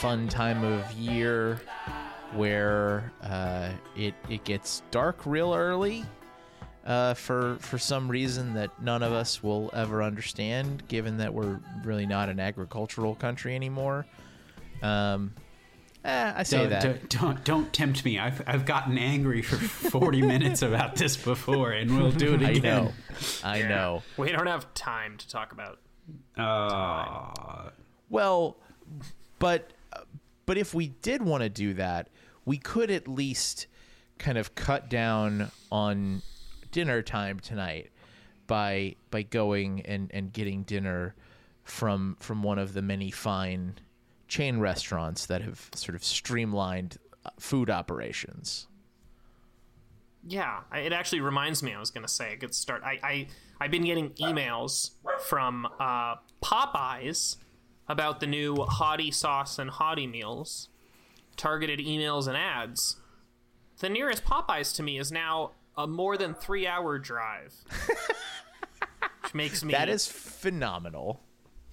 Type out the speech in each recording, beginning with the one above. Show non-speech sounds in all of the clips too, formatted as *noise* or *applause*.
Fun time of year where uh, it it gets dark real early uh, for for some reason that none of us will ever understand, given that we're really not an agricultural country anymore. Um, eh, I say Don't, that. don't, don't don't tempt me. I've I've gotten angry for 40 *laughs* minutes about this before, and we'll do it I again. know. I know. We don't have time to talk about. Uh, Well, but but if we did want to do that, we could at least kind of cut down on dinner time tonight by by going and and getting dinner from from one of the many fine chain restaurants that have sort of streamlined uh, food operations. Yeah, it actually reminds me. I was gonna say a good start. I, I I've been getting emails from uh, Popeyes about the new hottie sauce and hottie meals, targeted emails and ads. The nearest Popeyes to me is now a more than three hour drive, which makes me That is phenomenal.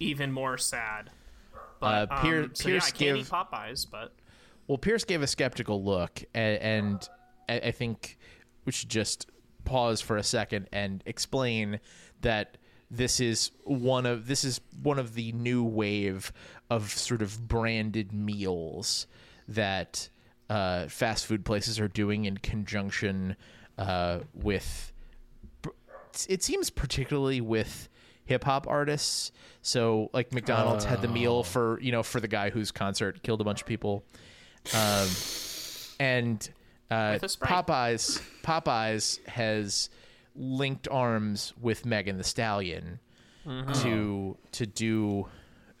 even more sad. Uh, But Pier- um, so Pierce yeah, I can't give- eat Popeyes, but Well, Pierce gave a skeptical look, and, and I think we should just pause for a second and explain that this is one of this is one of the new wave of sort of branded meals that uh, fast food places are doing in conjunction uh, with it seems particularly with hip hop artists. So like McDonald's had the meal for you know for the guy whose concert killed a bunch of people, um, and uh, With a Sprite. Popeyes Popeyes has linked arms with Megan Thee Stallion to to do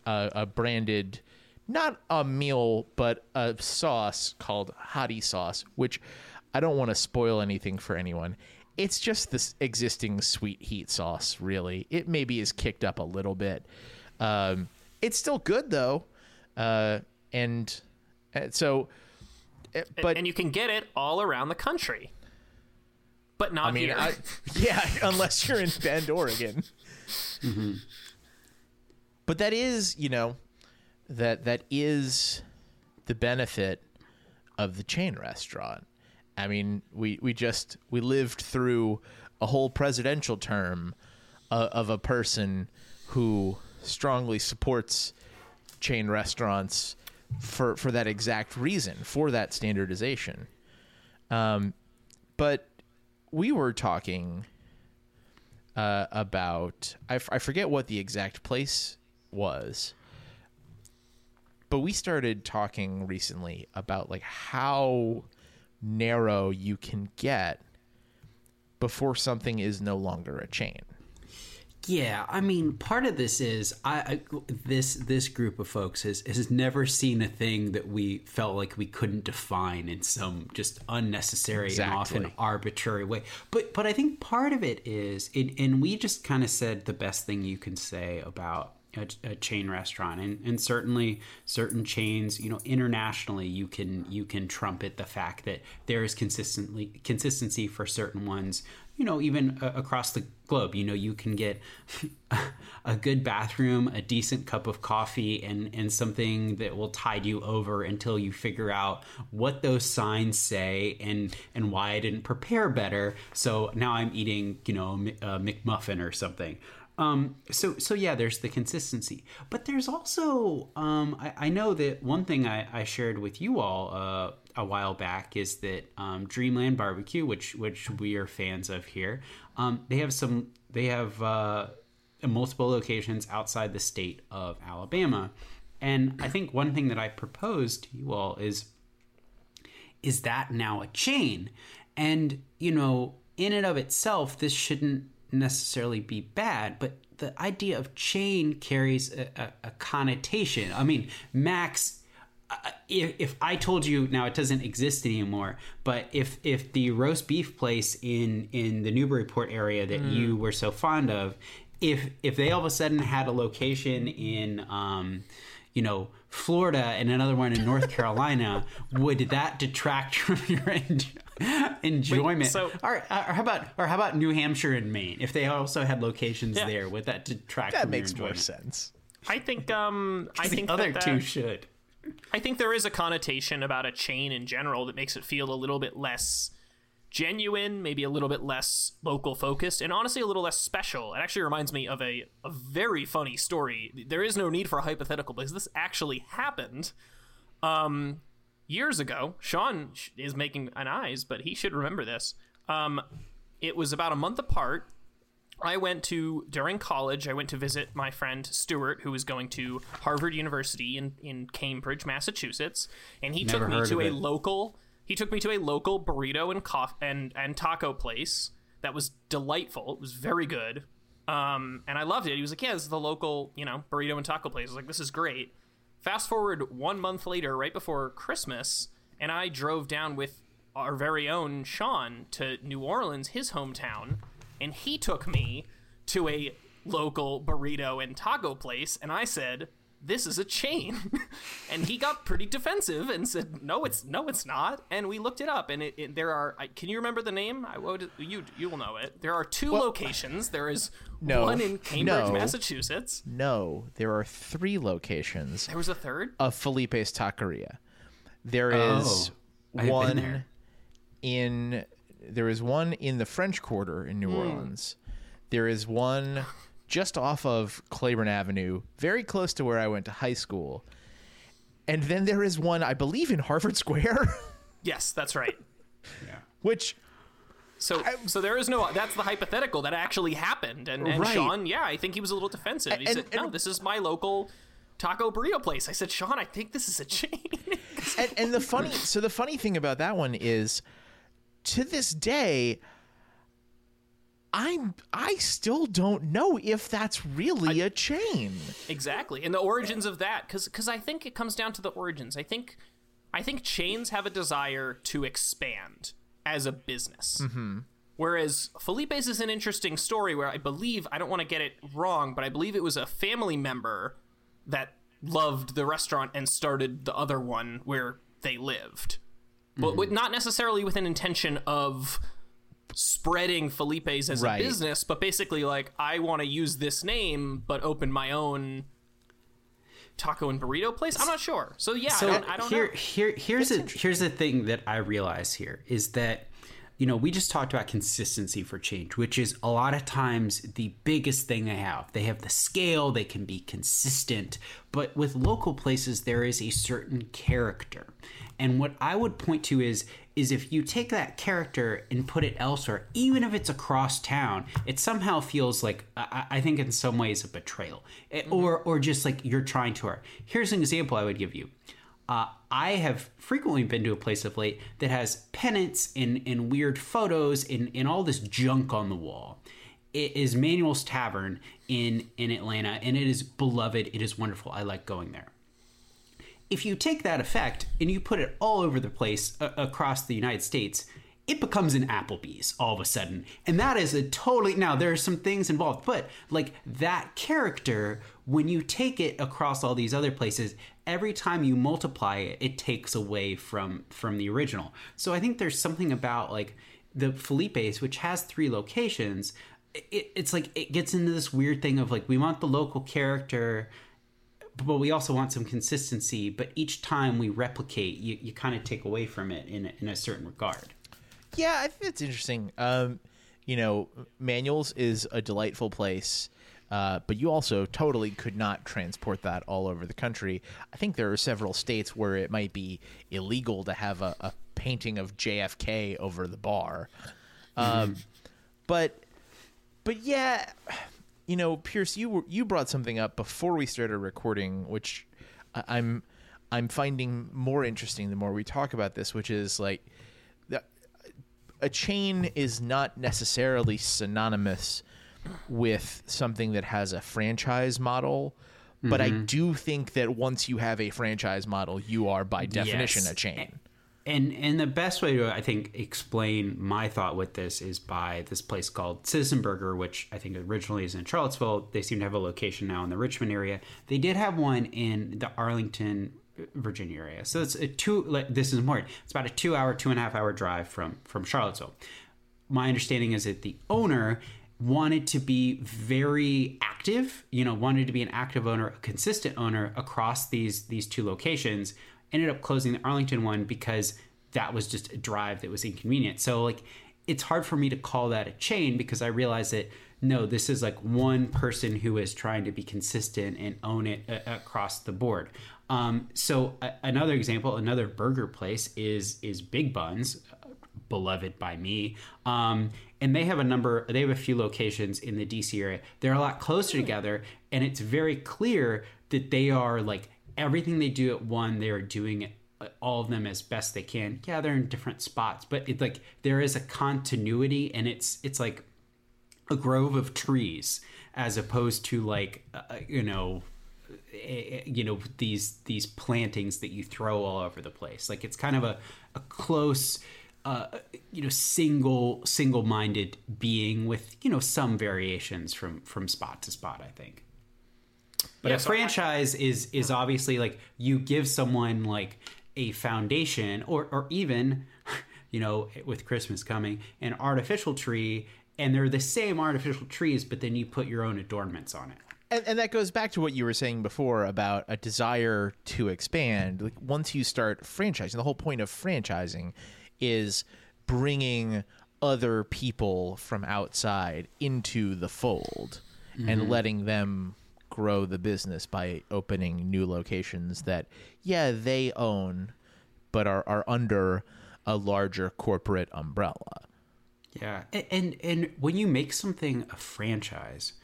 a, a branded. Not a meal, but a sauce called Hottie Sauce, which I don't want to spoil anything for anyone. It's just this existing sweet heat sauce, really. It maybe is kicked up a little bit. Um, it's still good though, uh, and uh, so. uh, But and you can get it all around the country, but not I mean, here. I, *laughs* yeah, *laughs* unless you're in Bend, Oregon. But that is, you know, that that is the benefit of the chain restaurant. I mean, we we just we lived through a whole presidential term uh, of a person who strongly supports chain restaurants for for that exact reason, for that standardization. Um, but we were talking uh, about I, f- I forget what the exact place was but we started talking recently about like how narrow you can get before something is no longer a chain Yeah, I mean, part of this is I, I this this group of folks has has never seen a thing that we felt like we couldn't define in some just unnecessary and often arbitrary way. But but I think part of it is it, and we just kind of said the best thing you can say about a, a chain restaurant and, and certainly certain chains you know internationally you can you can trumpet the fact that there is consistently consistency for certain ones you know even uh, across the globe. You know you can get *laughs* a good bathroom a decent cup of coffee and and something that will tide you over until you figure out what those signs say and and why I didn't prepare better. So now I'm eating you know a McMuffin or something. Um, so so yeah, there's the consistency, but there's also um, I, I know that one thing I, I shared with you all uh, a while back is that um, Dreamland Barbecue, which which we are fans of here, um, they have some they have uh, multiple locations outside the state of Alabama, and I think one thing that I proposed to you all is is that now a chain? And, you know, in and of itself, this shouldn't necessarily be bad, but the idea of chain carries a, a, a connotation. I mean, Max, if, if I told you now it doesn't exist anymore, but if if the roast beef place in in the Newburyport area that you were so fond of, if if they all of a sudden had a location in um, you know Florida and another one in North Carolina, *laughs* would that detract from your en- enjoyment? so- or, or how about or how about New Hampshire and Maine? If they also had locations Yeah. there, would that detract That from makes more sense. I think um *laughs* I The think other that, two should. I think there is a connotation about a chain in general that makes it feel a little bit less genuine, maybe a little bit less local focused, and honestly a little less special. It actually reminds me of a, a very funny story. There is no need for a hypothetical because this actually happened um, years ago. Sean is making an eyes, but he should remember this. Um, it was about a month apart. I went to during college. I went to visit my friend Stuart, who was going to Harvard University in in Cambridge, Massachusetts, and he Never took me to a it. local. He took me to a local burrito and cof- and and taco place that was delightful. It was very good, um, and I loved it. He was like, "Yeah, this is the local, you know, burrito and taco place." I was like, "This is great." Fast forward one month later, right before Christmas, and I drove down with our very own Sean to New Orleans, his hometown, and he took me to a local burrito and taco place, and I said, "This is a chain," *laughs* and he got pretty defensive and said, "No, it's no, it's not." And we looked it up, and it, it, there are. I, can you remember the name? I would you you will know it. There are two locations. There is No. one in Cambridge, No. Massachusetts. No, there are three locations There was a third. of Felipe's Taqueria. There oh, is Oh, I've been one there. in there is one in the French Quarter in New Hmm. Orleans. There is one just off of Claiborne Avenue, very close to where I went to high school. And then there is one, I believe, in Harvard Square, *laughs* Yes, that's right. Yeah. Which So, so there is no. That's the hypothetical that actually happened, and, and Right. Sean, yeah, I think he was a little defensive. He And- said, and- "No, this is my local taco burrito place." I said, "Sean, I think this is a chain." and, and the funny so the funny thing about that one is to this day i'm i still don't know if that's really a chain exactly, and the origins of that, because because I think it comes down to the origins. I think, I think chains have a desire to expand as a business. Mm-hmm. Whereas Felipe's is an interesting story where I believe I don't want to get it wrong, but I believe it was a family member that loved the restaurant and started the other one where they lived, but mm-hmm. with, not necessarily with an intention of spreading Felipe's as Right. a business, but basically like I want to use this name but open my own taco and burrito place. I'm not sure. So yeah, so I don't, I don't here, know. here, here's a here's the thing that I realize here is that you know we just talked about consistency for change, which is a lot of times the biggest thing they have. They have the scale, they can be consistent, but with local places there is a certain character. And what I would point to is is if you take that character and put it elsewhere, even if it's across town, it somehow feels like I, I think in some ways a betrayal, It- or or just like you're trying to. Here's an example I would give you. Uh, I have frequently been to a place of late that has pennants and, and weird photos and, and all this junk on the wall. It is Manuel's Tavern in, in Atlanta, and it is beloved. It is wonderful. I like going there if you take that effect and you put it all over the place uh, across the United States, it becomes an Applebee's all of a sudden. And that is a totally now there are some things involved, but like that character when you take it across all these other places, every time you multiply it, it takes away from from the original. So I think there's something about like the Felipe's which has three locations, it, it's like it gets into this weird thing of like we want the local character but we also want some consistency. But each time we replicate, you, you kind of take away from it in, a- in a certain regard. yeah i think it's interesting um you know Manuel's is a delightful place uh, but you also totally could not transport that all over the country. I think there are several states where it might be illegal to have a, a painting of JFK over the bar. Um, but but yeah, you know, Pierce, you were, you brought something up before we started recording, which I- I'm I'm finding more interesting the more we talk about this, which is like a chain is not necessarily synonymous with something that has a franchise model, but I mm-hmm. do think that once you have a franchise model, you are by definition Yes. a chain. And and the best way to I think explain my thought with this is by this place called Citizen Burger, which I think originally is in Charlottesville. They seem to have a location now in the Richmond area. They did have one in the Arlington, Virginia area. So it's a two. Like, this is important. It's about a two hour, two and a half hour drive from from Charlottesville. My understanding is that the owner wanted to be very active. You know, wanted to be an active owner, a consistent owner across these these two locations ended up closing the Arlington one because that was just a drive that was inconvenient. So like it's hard for me to call that a chain because I realize that no, this is like one person who is trying to be consistent and own it a- across the board. Um, so a- another example, another burger place is is Big Buns, beloved by me. Um, and they have a number, they have a few locations in the DC area. They're a lot closer together, and it's very clear that they are like everything they do at one, they are doing it uh, all of them as best they can. Yeah, they're in different spots, but it's like there is a continuity, and it's it's like a grove of trees as opposed to like uh, you know eh, you know these these plantings that you throw all over the place like it's kind of a, a close uh, you know single single minded being with you know some variations from from spot to spot i think but Yeah, a so I- franchise is is obviously like you give someone like a foundation or or even you know with christmas coming an artificial tree and they're the same artificial trees but then you put your own adornments on it. And, and that goes back to what you were saying before about a desire to expand. Like once you start franchising, the whole point of franchising is bringing other people from outside into the fold and mm-hmm. letting them grow the business by opening new locations that, yeah, they own, but are, are under a larger corporate umbrella. Yeah, A- and and when you make something a franchise,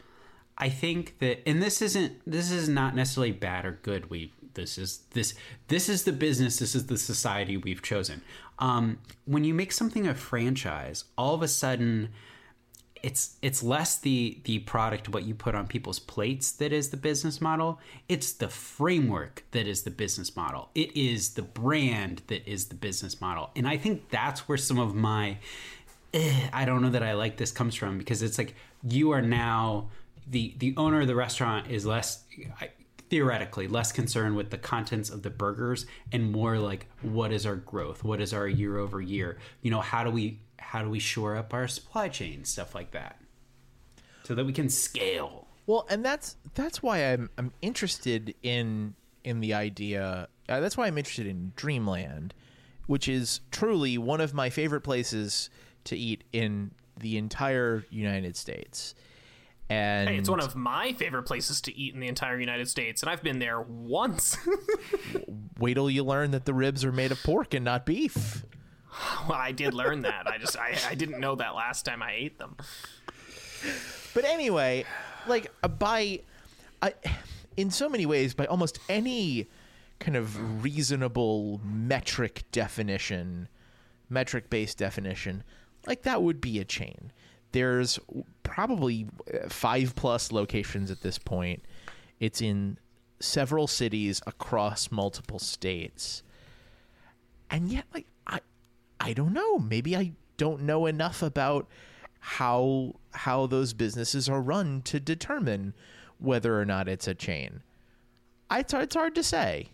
I think that, and this isn't this is not necessarily bad or good. We this is this this is the business. This is the society we've chosen. Um, when you make something a franchise, all of a sudden, it's it's less the the product what you put on people's plates that is the business model. It's the framework that is the business model. It is the brand that is the business model. And i think that's where some of my eh, i don't know that i like this comes from because it's like you are now the the owner of the restaurant is less I, theoretically less concerned with the contents of the burgers and more like what is our growth what is our year over year you know how do we how do we shore up our supply chain stuff like that so that we can scale Well, and that's that's why I'm I'm interested in in the idea. Uh, that's why I'm interested in Dreamland, which is truly one of my favorite places to eat in the entire United States. And Hey, it's one of my favorite places to eat in the entire United States, and I've been there once. *laughs* wait till you learn that the ribs are made of pork and not beef. well, I did learn that. I just I, I didn't know that last time I ate them. But anyway, like uh, by, I, in so many ways, by almost any kind of reasonable metric definition, metric based definition, like that would be a chain. There's probably uh, five plus locations at this point. It's in several cities across multiple states. And yet, like, I, I don't know. Maybe I don't know enough about how how those businesses are run to determine whether or not it's a chain. It's, it's hard to say.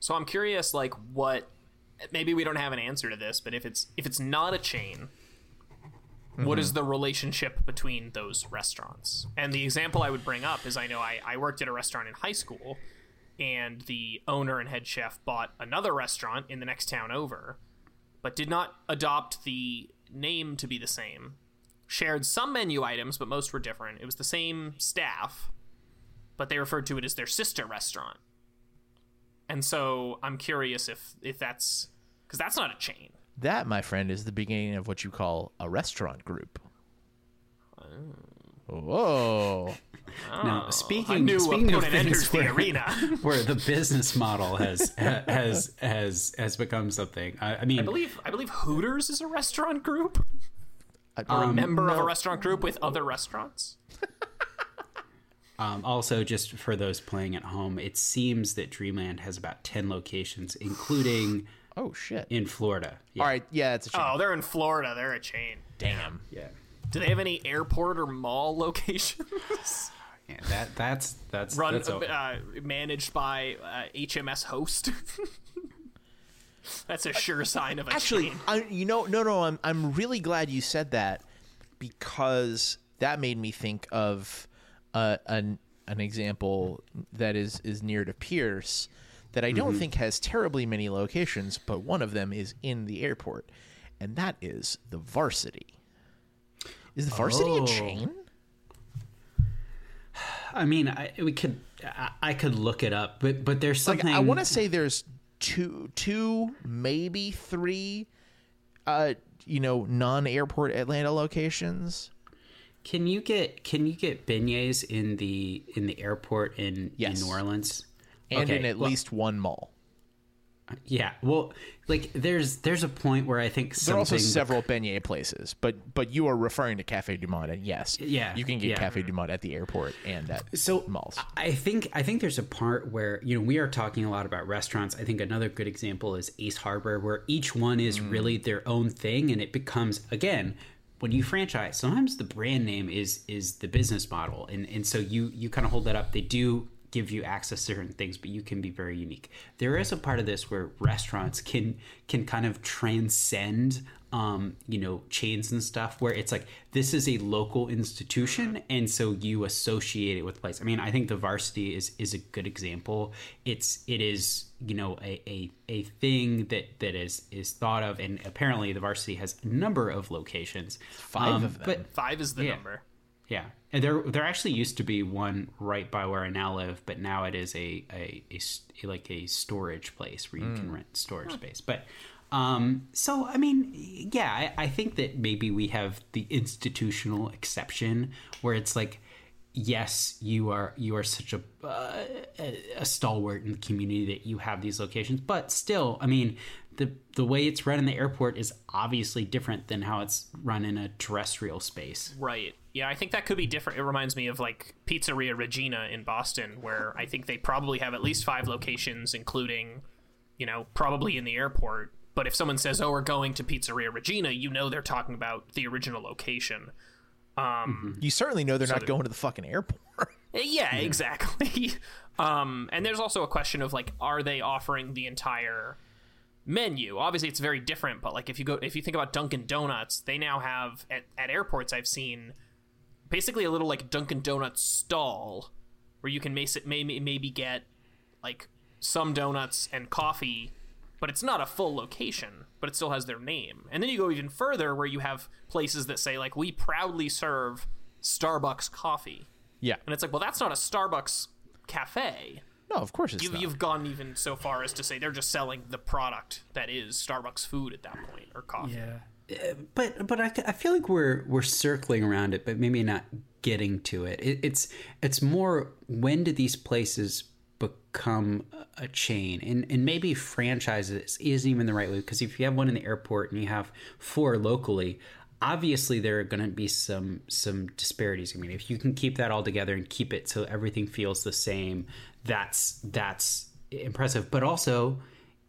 So I'm curious, like, what? Maybe we don't have an answer to this, but if it's if it's not a chain, what is mm-hmm. the relationship between those restaurants? And the example I would bring up is I know I, I worked at a restaurant in high school, and the owner and head chef bought another restaurant in the next town over, but did not adopt the name to be the same. Shared some menu items, but most were different. It was the same staff, but they referred to it as their sister restaurant. And so I'm curious if if that's because that's not a chain. That, my friend, is the beginning of what you call a restaurant group. Whoa. *laughs* now A speaking new speaking of opponent enters things the where, arena. *laughs* where the business model has *laughs* has has has become something i, I mean I believe I believe Hooters is a restaurant group, or a Um, member of a restaurant group with other restaurants. Um, also, just for those playing at home, it seems that Dreamland has about ten locations, including Oh shit. in Florida. Yeah. All right, yeah, it's a shame. Oh, they're in Florida. They're a chain. Damn. Yeah. Do they have any airport or mall *laughs* locations? Yeah, that that's that's Run that's uh, managed by uh, HMS Host. *laughs* That's a sure sign of a Actually, chain. I, you know, no, no, I'm I'm really glad you said that because that made me think of uh, an an example that is is near to Pierce that I don't think has terribly many locations, but one of them is in the airport, and that is the Varsity. Is the Varsity Oh. a chain? I mean, I, we could I, I could look it up, but but there's Like something I want to say there's two two maybe three uh you know non-airport Atlanta locations. Can you get can you get beignets in the in the airport in Yes. in New Orleans? And Okay, in at well, least one mall. yeah. Well, like there's there's a point where I think There are also something- several beignet places, but but you are referring to Cafe Du Monde, and yes, Yeah, you can get yeah. Cafe Du Monde at the airport and at so malls. I think I think there's a part where you know we are talking a lot about restaurants. I think another good example is Ace Hardware, where each one is Mm. really their own thing, and it becomes again when you franchise. Sometimes the brand name is is the business model, and and so you you kind of hold that up. They do give you access to certain things, but you can be very unique. There is a part of this where restaurants can can kind of transcend um, you know, chains and stuff where it's like this is a local institution and so you associate it with place. I mean, I think the varsity is is a good example. It's it is, you know, a, a, a thing that, that is is thought of and apparently the varsity has a number of locations. Five of them. But Five is the Yeah. number. Yeah, and there there actually used to be one right by where I now live, but now it is a a like a storage place where you can rent storage space. But um, so I mean, yeah, I, I think that maybe we have the institutional exception where it's like, yes, you are you are such a uh, a, stalwart in the community that you have these locations, but still, I mean. The, the way it's run in the airport is obviously different than how it's run in a terrestrial space. Right. Yeah, I think that could be different. It reminds me of like Pizzeria Regina in Boston, where I think they probably have at least five locations, including, you know, probably in the airport. But if someone says, "Oh, we're going to Pizzeria Regina," you know they're talking about the original location. You certainly know they're not going to the fucking airport. *laughs* Uh, Yeah, exactly. *laughs* um, and there's also a question of like, are they offering the entire menu? Obviously, it's very different. But like, if you go, if you think about Dunkin' Donuts, they now have at, at airports. I've seen basically a little like Dunkin' Donuts stall where you can may, maybe maybe get like some donuts and coffee, but it's not a full location. But it still has their name. And then you go even further where you have places that say like, we proudly serve Starbucks coffee. yeah, And it's like, well, that's not a Starbucks cafe. no, of course it's You've, not. you've gone even so far as to say they're just selling the product that is Starbucks food at that point or coffee. Yeah. Uh, but but I, I feel like we're we're circling around it, but maybe not getting to it. it. It's it's more when do these places become a chain, and and maybe franchises isn't even the right way because if you have one in the airport and you have four locally. Obviously, there are going to be some some disparities. I mean, if you can keep that all together and keep it so everything feels the same, that's that's impressive. But also,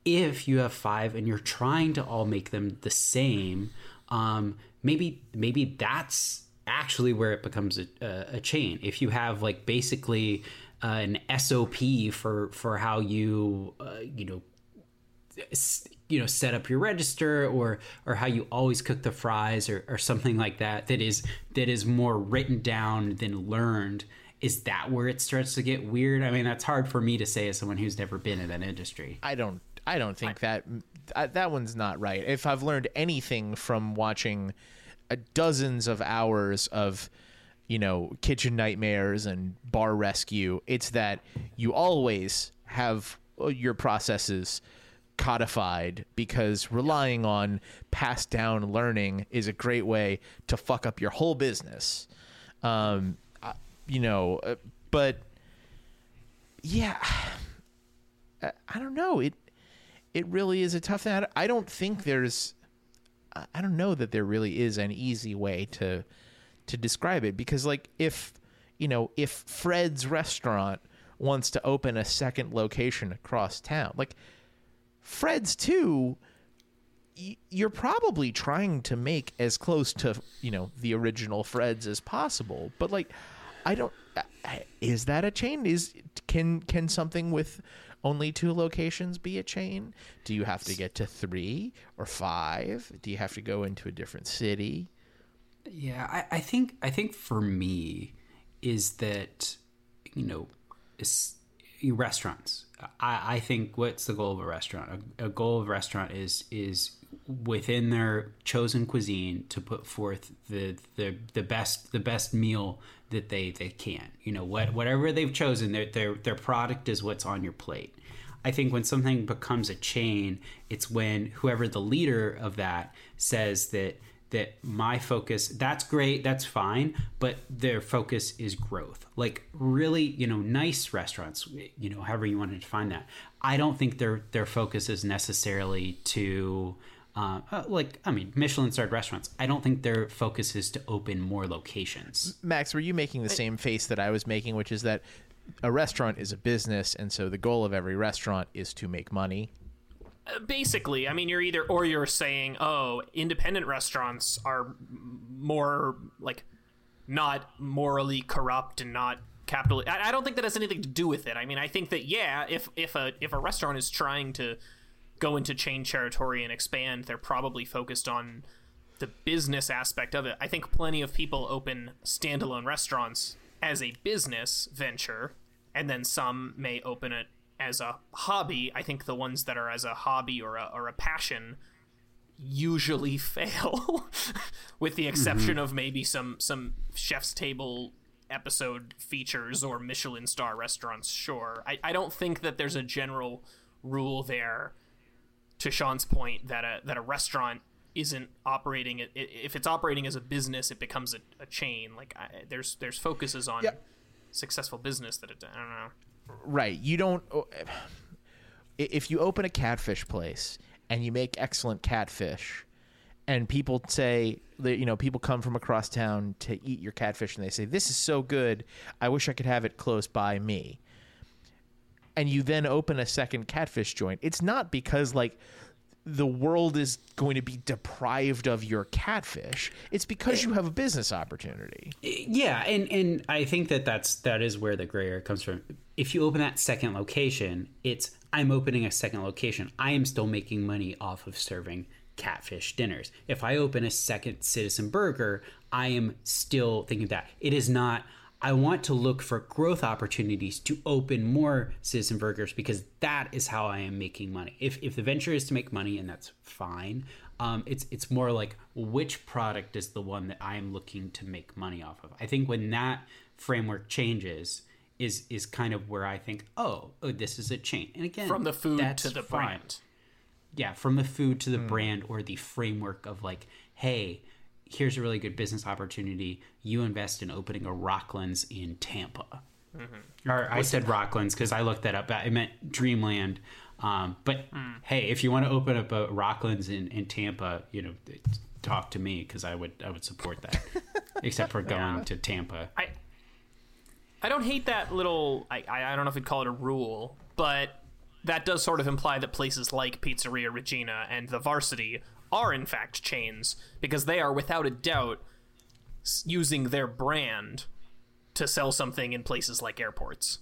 if you have five and you're trying to all make them the same, um, maybe maybe that's actually where it becomes a, a, a chain. If you have like basically uh, an SOP for for how you uh, you know s- you know set up your register or or how you always cook the fries or, or something like that that is that is more written down than learned. Is that where it starts to get weird? I mean that's hard for me to say as someone who's never been in that industry. I don't I don't think that that that one's not right. If I've learned anything from watching uh, dozens of hours of you know kitchen nightmares and bar rescue, it's that you always have uh, your processes codified because relying on passed down learning is a great way to fuck up your whole business. Um, you know, uh, but yeah, I, don't know. It it really is a tough thing. I- don't think there's I don't know that there really is an easy way to to describe it because like if you know, if Fred's restaurant wants to open a second location across town, like Fred's too, you're probably trying to make as close to you know the original Fred's as possible. But like, I don't. Is that a chain? Is can can something with only two locations be a chain? Do you have to get to three or five? Do you have to go into a different city? Yeah, I, I think I think for me is that you know, is eh, restaurants. I, I think what's the goal of a restaurant? A, a goal of a restaurant is is within their chosen cuisine to put forth the the, the best the best meal that they, they can. You know, what whatever they've chosen, their their their product is what's on your plate. I think when something becomes a chain, it's when whoever the leader of that says that that my focus that's great that's fine but their focus is growth. Like really you know nice restaurants you know however you want to define that. I don't think their their focus is necessarily to uh, uh, like i mean michelin starred restaurants. I don't think their focus is to open more locations. Max, were you making the same face that I was making, which is that a restaurant is a business, and so the goal of every restaurant is to make money? Basically i mean you're either or you're saying oh independent restaurants are more like not morally corrupt and not capital I, I don't think that has anything to do with it. I mean i think that yeah if if a if a restaurant is trying to go into chain territory and expand they're probably focused on the business aspect of it. I think plenty of people open standalone restaurants as a business venture and then some may open it as a hobby. I think the ones that are as a hobby or a, or a passion usually *laughs* fail, with the exception mm-hmm. of maybe some some chef's table episode features or Michelin star restaurants. Sure, I, I don't think that there's a general rule there. To Sean's point, that a that a restaurant isn't operating if it's operating as a business, it becomes a, a chain. Like I, there's there's focuses on Yeah. successful business that it. I don't know. Right. You don't. oh, *sighs* If you open a catfish place and you make excellent catfish, and people say that you know people come from across town to eat your catfish, and they say this is so good, I wish I could have it close by me. And you then open a second catfish joint. It's not because like the world is going to be deprived of your catfish. It's because you have a business opportunity. yeah and and i think that that's that is where the gray area comes from if you open that second location it's i'm opening a second location i am still making money off of serving catfish dinners if i open a second citizen burger i am still thinking that it is not i want to look for growth opportunities to open more citizen burgers because that is how i am making money if if the venture is to make money and that's fine um, it's it's more like which product is the one that I'm looking to make money off of. I think when that framework changes, is is kind of where I think, oh, oh this is a chain. And again, From the food that's to the fine. brand. Yeah, from the food to the brand or the framework of like, hey, here's a really good business opportunity. You invest in opening a Rocklands in Tampa. Or I said Rocklands because I looked that up. I meant Dreamland. Um, but hey, if you want to open up a Rocklands in, in Tampa, you know, talk to me because I would I would support that. *laughs* Except for going to Tampa. I I don't hate that little. I I I don't know if we'd call it a rule, but that does sort of imply that places like Pizzeria Regina and the Varsity are in fact chains because they are without a doubt using their brand to sell something in places like airports.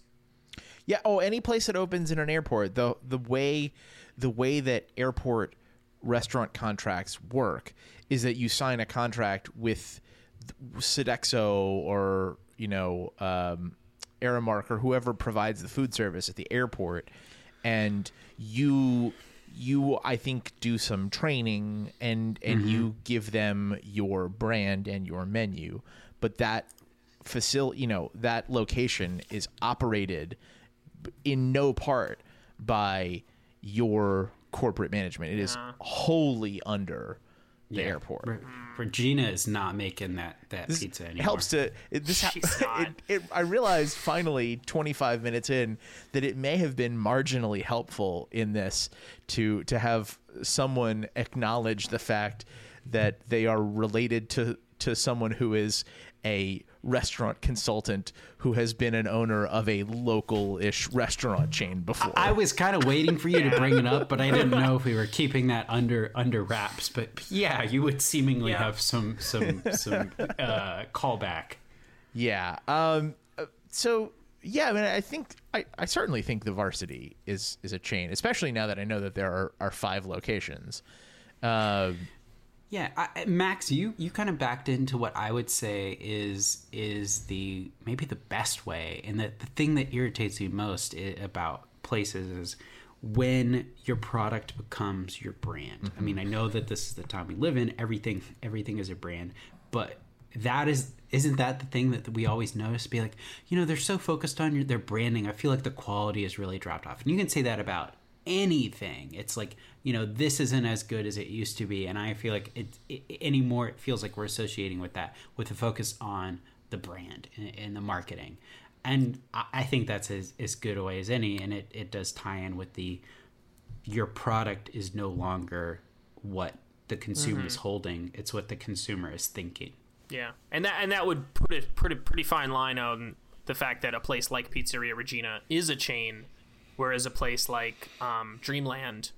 Yeah. Oh, any place that opens in an airport, the the way the way that airport restaurant contracts work is that you sign a contract with Sodexo or you know um, Aramark or whoever provides the food service at the airport, and you you I think do some training and and you mm-hmm. give them your brand and your menu, but that facility you know that location is operated in no part by your corporate management. It is uh-huh. wholly under the airport. Re- Regina is not making that that This pizza anymore. helps to it, this *laughs* ha- it, it, I realized finally 25 minutes in that it may have been marginally helpful in this to to have someone acknowledge the fact that they are related to to someone who is a restaurant consultant who has been an owner of a local-ish restaurant chain before. I was kind of waiting for you to bring it up, but I didn't know if we were keeping that under under wraps. But yeah, you would seemingly Yeah. have some some some uh, callback. Yeah. Um. uh, So yeah, I mean, I think I, I certainly think the varsity is is a chain, especially now that I know that there are, are five locations. Um. Yeah, I, Max, you you kind of backed into what I would say is is the maybe the best way, and that the thing that irritates me most about places is when your product becomes your brand. I mean, mm-hmm. I know that this is the time we live in. Everything everything is a brand, but that is isn't that the thing that we always notice? Be like, you know, they're so focused on your, their branding. I feel like the quality has really dropped off, and you can say that about anything. It's like you know this isn't as good as it used to be, and I feel like it, it anymore. It feels like we're associating with that with the focus on the brand and, and the marketing, and I, I think that's as, as good a way as any, and it, it does tie in with the your product is no longer what the consumer is mm-hmm. holding; it's what the consumer is thinking. Yeah, and that and that would put a pretty pretty fine line on the fact that a place like Pizzeria Regina is a chain, whereas a place like um, Dreamland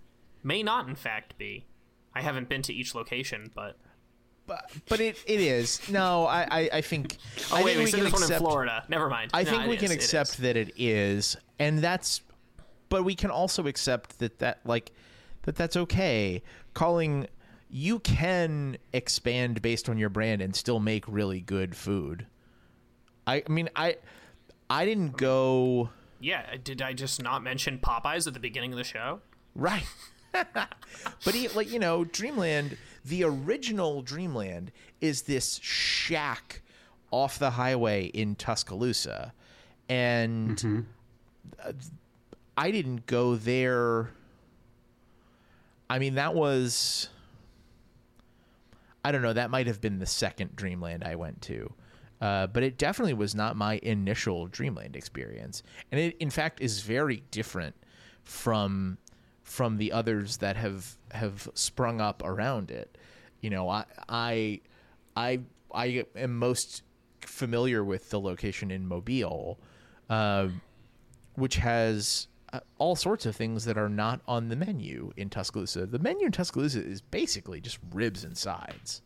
may not in fact be. I haven't been to each location, but But but it, it is no. I I, I think. *laughs* oh I wait, think we we said can this one in accept- Florida. Never mind. I No, think it we can is, it accept is. that it is, and that's. But we can also accept that that like that that's okay. Calling you can expand based on your brand and still make really good food. I, I mean I I didn't go Yeah, did I just not mention Popeyes at the beginning of the show? right. *laughs* but he, like you know, Dreamland, the original Dreamland is this shack off the highway in Tuscaloosa, and uh, I didn't go there. I mean, that was. I don't know. That might have been the second Dreamland I went to. Uh, but it definitely was not my initial Dreamland experience, and it, in fact, is very different from from the others that have have sprung up around it. You know, I I I I am most familiar with the location in Mobile, uh, which has uh, all sorts of things that are not on the menu in Tuscaloosa. The menu in Tuscaloosa is basically just ribs and sides.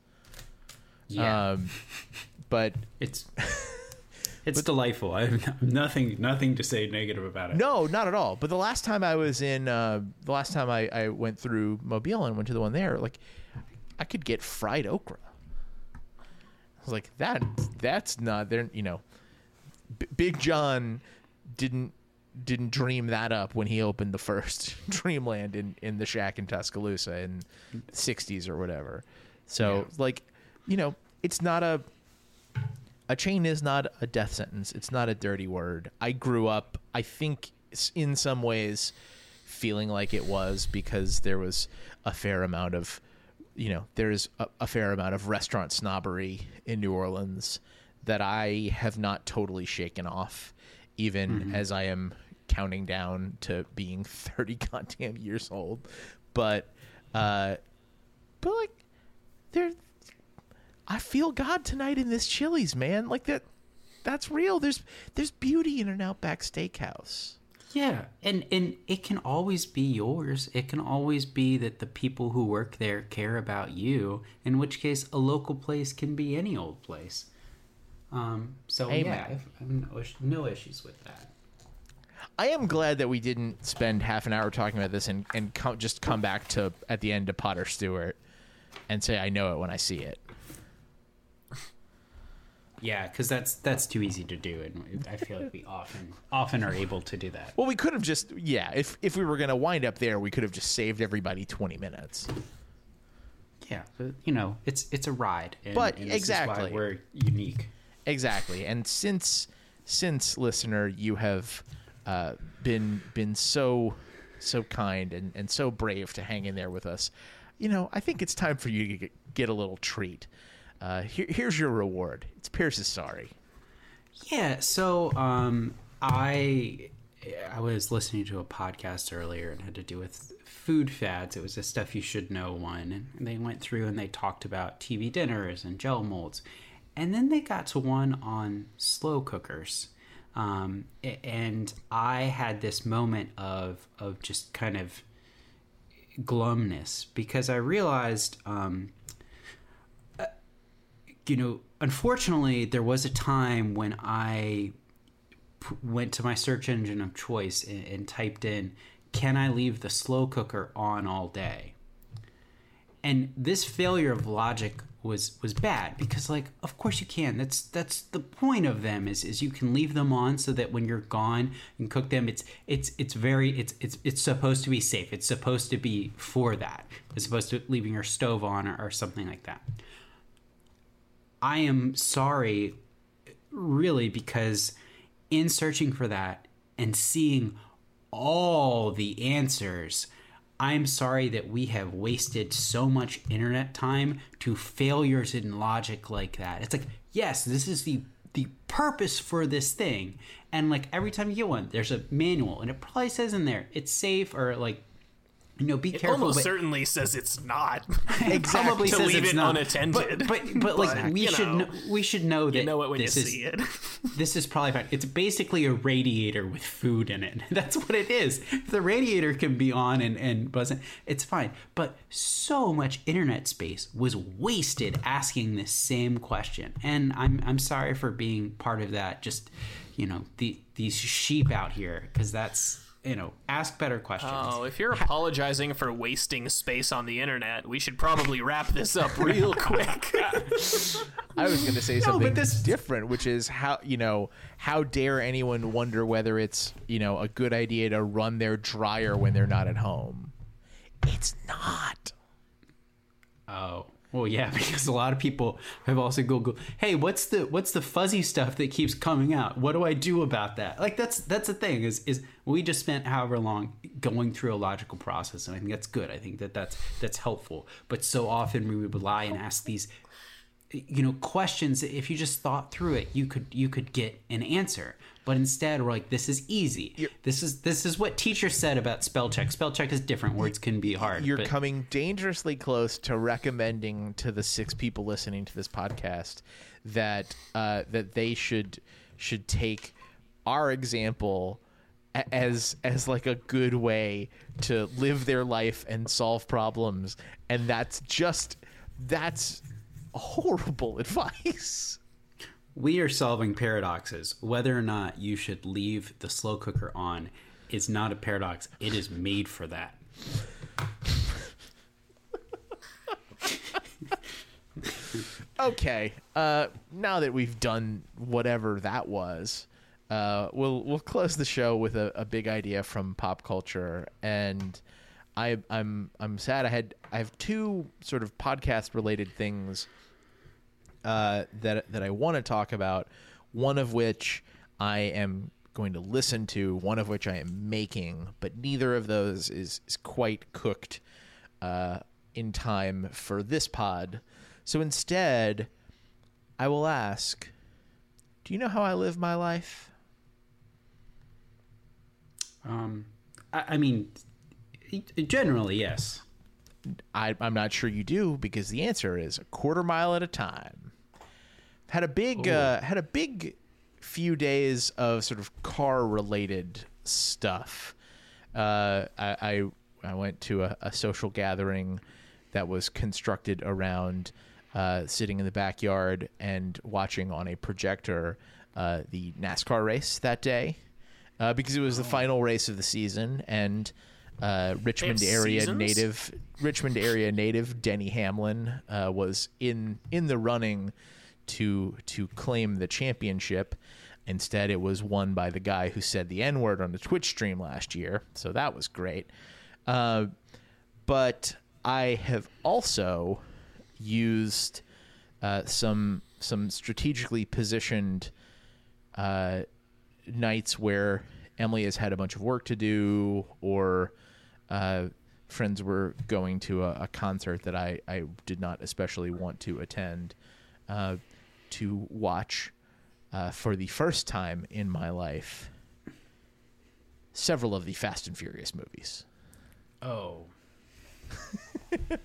Yeah, Um, *laughs* but it's *laughs* it's delightful. I have *laughs* nothing nothing to say negative about it. No, not at all. But the last time I was in, uh, the last time I, I went through Mobile and went to the one there, like I could get fried okra. I was like, that that's not there. You know, B- Big John didn't didn't dream that up when he opened the first *laughs* Dreamland in in the shack in Tuscaloosa in the '60s or whatever. So like, you know, it's not a a chain is not a death sentence. It's not a dirty word. I grew up, I think, in some ways, feeling like it was because there was a fair amount of, you know, there's a, a fair amount of restaurant snobbery in New Orleans that I have not totally shaken off, even as I am counting down to being *laughs* 30 goddamn years old. But, uh, but like, there, I feel God tonight in this Chili's, man. Like that that's real. There's there's beauty in an Outback Steakhouse. Yeah, and and it can always be yours. It can always be that the people who work there care about you. In which case, a local place can be any old place. Um, so Amen. yeah, I've, I've no, no issues with that. I am glad that we didn't spend half an hour talking about this and and come, just come back to at the end to Potter Stewart and say I know it when I see it. Yeah, because that's that's too easy to do, and I feel like we *laughs* often often are able to do that. Well, we could have just yeah. If if we were gonna wind up there, we could have just saved everybody twenty minutes. Yeah, but, you know, it's it's a ride. And, But and this is why exactly. we're unique. Exactly. And since since listener, you have uh, been been so so kind and, and so brave to hang in there with us. You know, I think it's time for you to get, get a little treat. Uh, here, here's your reward. It's Pierce's sorry. Yeah, so um, I I was listening to a podcast earlier and had to do with food fads. It was a stuff you should know one, and they went through and they talked about TV dinners and gel molds, and then they got to one on slow cookers. Um, and I had this moment of of just kind of glumness because I realized, um, you know, unfortunately, there was a time when I p- went to my search engine of choice and, and typed in, "Can I leave the slow cooker on all day?" and this failure of logic was was bad because like of course you can. That's that's the point of them is is you can leave them on so that when you're gone and cook them. It's it's it's very it's it's it's supposed to be safe. It's supposed to be for that as opposed to leaving your stove on or, or something like that i am sorry really because in searching for that and seeing all the answers i'm sorry that we have wasted so much internet time to failures in logic like that. It's like yes this is the the purpose for this thing. And like every time you get one there's a manual and it probably says in there it's safe or like you know be It careful almost but- certainly says it's not. *laughs* it probably *laughs* To says leave it's it not. unattended. But but, but like But, we you should know, know, we should know that you know it when you this is see it. *laughs* this is probably fine. It's basically a radiator with food in it. That's what it is. The radiator can be on and and buzzing, it's fine. But so much internet space was wasted asking this same question, and I'm I'm sorry for being part of that. Just you know the these sheep out here because that's you know ask better questions. Oh, if you're apologizing for wasting space on the internet, we should probably wrap this up real *laughs* quick. I was going to say something, but something this- different, which is how you know how dare anyone wonder whether it's you know a good idea to run their dryer when they're not at home. It's not. Oh. Well, yeah, *laughs* because a lot of people have also Googled, "Hey, what's the what's the fuzzy stuff that keeps coming out? What do I do about that?" Like that's that's the thing is is we just spent however long going through a logical process, and I think that's good. I think that that's that's helpful. But so often we would rely and ask these, you know, questions. If you just thought through it, you could you could get an answer. But instead, we're like, "This is easy. This is this is what teachers said about spell check. Spell check is different. Words can be hard. You're but- coming dangerously close to recommending to the six people listening to this podcast that uh, that they should should take our example as as like a good way to live their life and solve problems and that's just that's *laughs* horrible advice We are solving paradoxes. Whether or not you should leave the slow cooker on is not a paradox. It is made for that. okay uh now that we've done whatever that was uh we'll we'll close the show with a, a big idea from pop culture and i i'm i'm sad i had i have two sort of podcast related things uh that that i want to talk about one of which i am going to listen to one of which i am making but neither of those is is quite cooked uh in time for this pod so instead, I will ask, do you know how I live my life? Um, I, I mean, generally, yes. I, I'm not sure you do because the answer is a quarter mile at a time. Had a big uh, had a big few days of sort of car related stuff. Uh, I, I I went to a, a social gathering that was constructed around uh, sitting in the backyard and watching on a projector uh, the NASCAR race that day uh, because it was the final race of the season and uh, Richmond area seasons? native Richmond area native Denny Hamlin uh, was in in the running to to claim the championship. Instead, it was won by the guy who said the N word on the Twitch stream last year, so that was great. Uh, but I have also used uh, some some strategically positioned uh, nights where Emily has had a bunch of work to do, or uh, friends were going to a, a concert that I, I did not especially want to attend, uh, to watch uh, for the first time in my life several of the Fast and Furious movies. Oh, *laughs*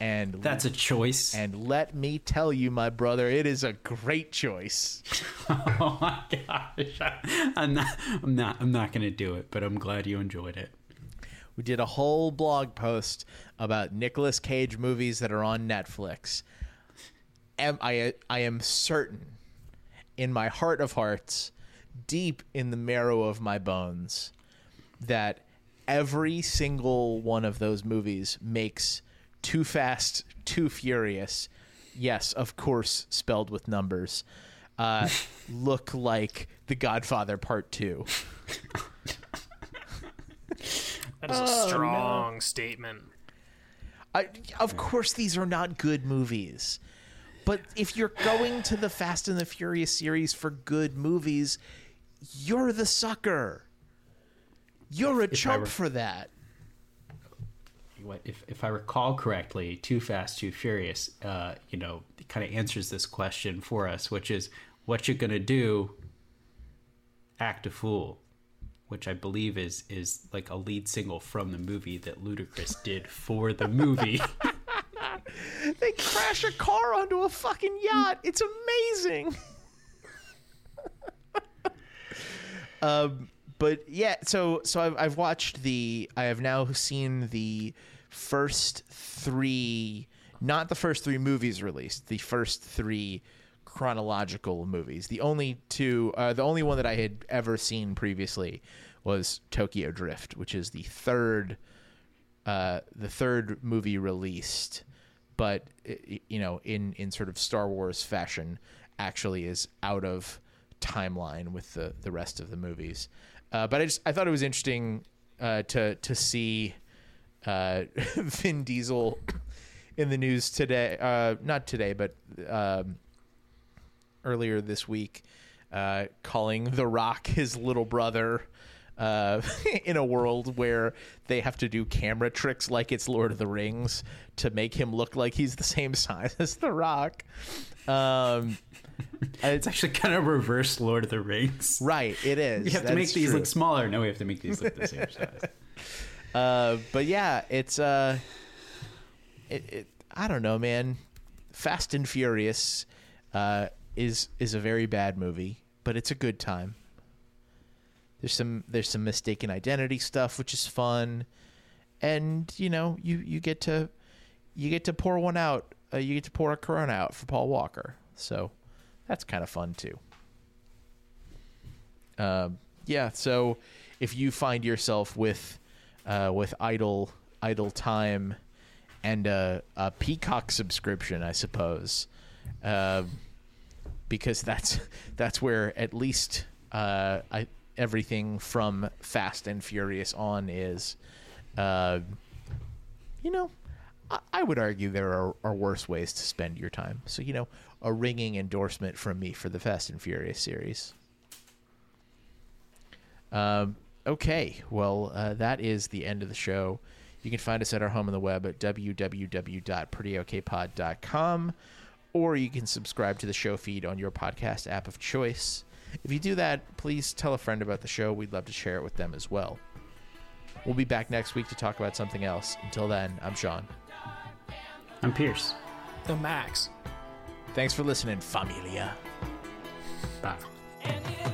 And That's a choice. and let me tell you, my brother, it is a great choice. *laughs* oh my gosh. *laughs* I'm not I'm not I'm not gonna do it, but I'm glad you enjoyed it. We did a whole blog post about Nicolas Cage movies that are on Netflix. Am I I am certain in my heart of hearts, deep in the marrow of my bones, that every single one of those movies makes Too Fast, Too Furious, yes, of course, spelled with numbers, uh, *laughs* look like The Godfather Part 2. That is a strong statement. I, of course, these are not good movies. But if you're going to the Fast and the Furious series for good movies, you're the sucker. You're a I chump were- for that. What if if I recall correctly, Too Fast, Too Furious, uh, you know, kind of answers this question for us, which is what you're gonna do? Act a fool, which I believe is is like a lead single from the movie that Ludacris did for the movie. *laughs* They crash a car onto a fucking yacht. It's amazing. *laughs* um, but yeah, so so I've I've watched the I have now seen the first three, not the first three movies released, the first three chronological movies. The only two, uh, the only one that I had ever seen previously was Tokyo Drift, which is the third uh, the third movie released, but you know, in in sort of Star Wars fashion, actually is out of timeline with the the rest of the movies. Uh, but I just I thought it was interesting uh, to to see uh, *laughs* Vin Diesel *coughs* in the news today. Uh, not today, but um, earlier this week, uh, calling The Rock his little brother. Uh, *laughs* in a world where they have to do camera tricks like it's Lord of the Rings to make him look like he's the same *laughs* size as The Rock. Um, *laughs* it's actually kind of reverse Lord of the Rings. right, it is. We have to make these true. look smaller. No, we have to make these look the same size. Uh, but yeah, it's uh, it, it I don't know, man. Fast and Furious uh, is is a very bad movie, but it's a good time. There's some there's some mistaken identity stuff, which is fun, and you know you you get to you get to pour one out. Uh, you get to pour a Corona out for Paul Walker, so that's kind of fun too. Um, yeah, so if you find yourself with uh, with idle idle time and a, a Peacock subscription, I suppose, um, because that's *laughs* that's where at least uh, I, everything from Fast and Furious on is. Uh, you know, I, I would argue there are, are worse ways to spend your time. So you know, a ringing endorsement from me for the Fast and Furious series. Um, okay, well, uh, that is the end of the show. You can find us at our home on the web at www.prettyokpod.com, or you can subscribe to the show feed on your podcast app of choice. If you do that, please tell a friend about the show. We'd love to share it with them as well. We'll be back next week to talk about something else. Until then, I'm Sean. I'm Pierce. The Max. Thanks for listening, familia. Bye. And in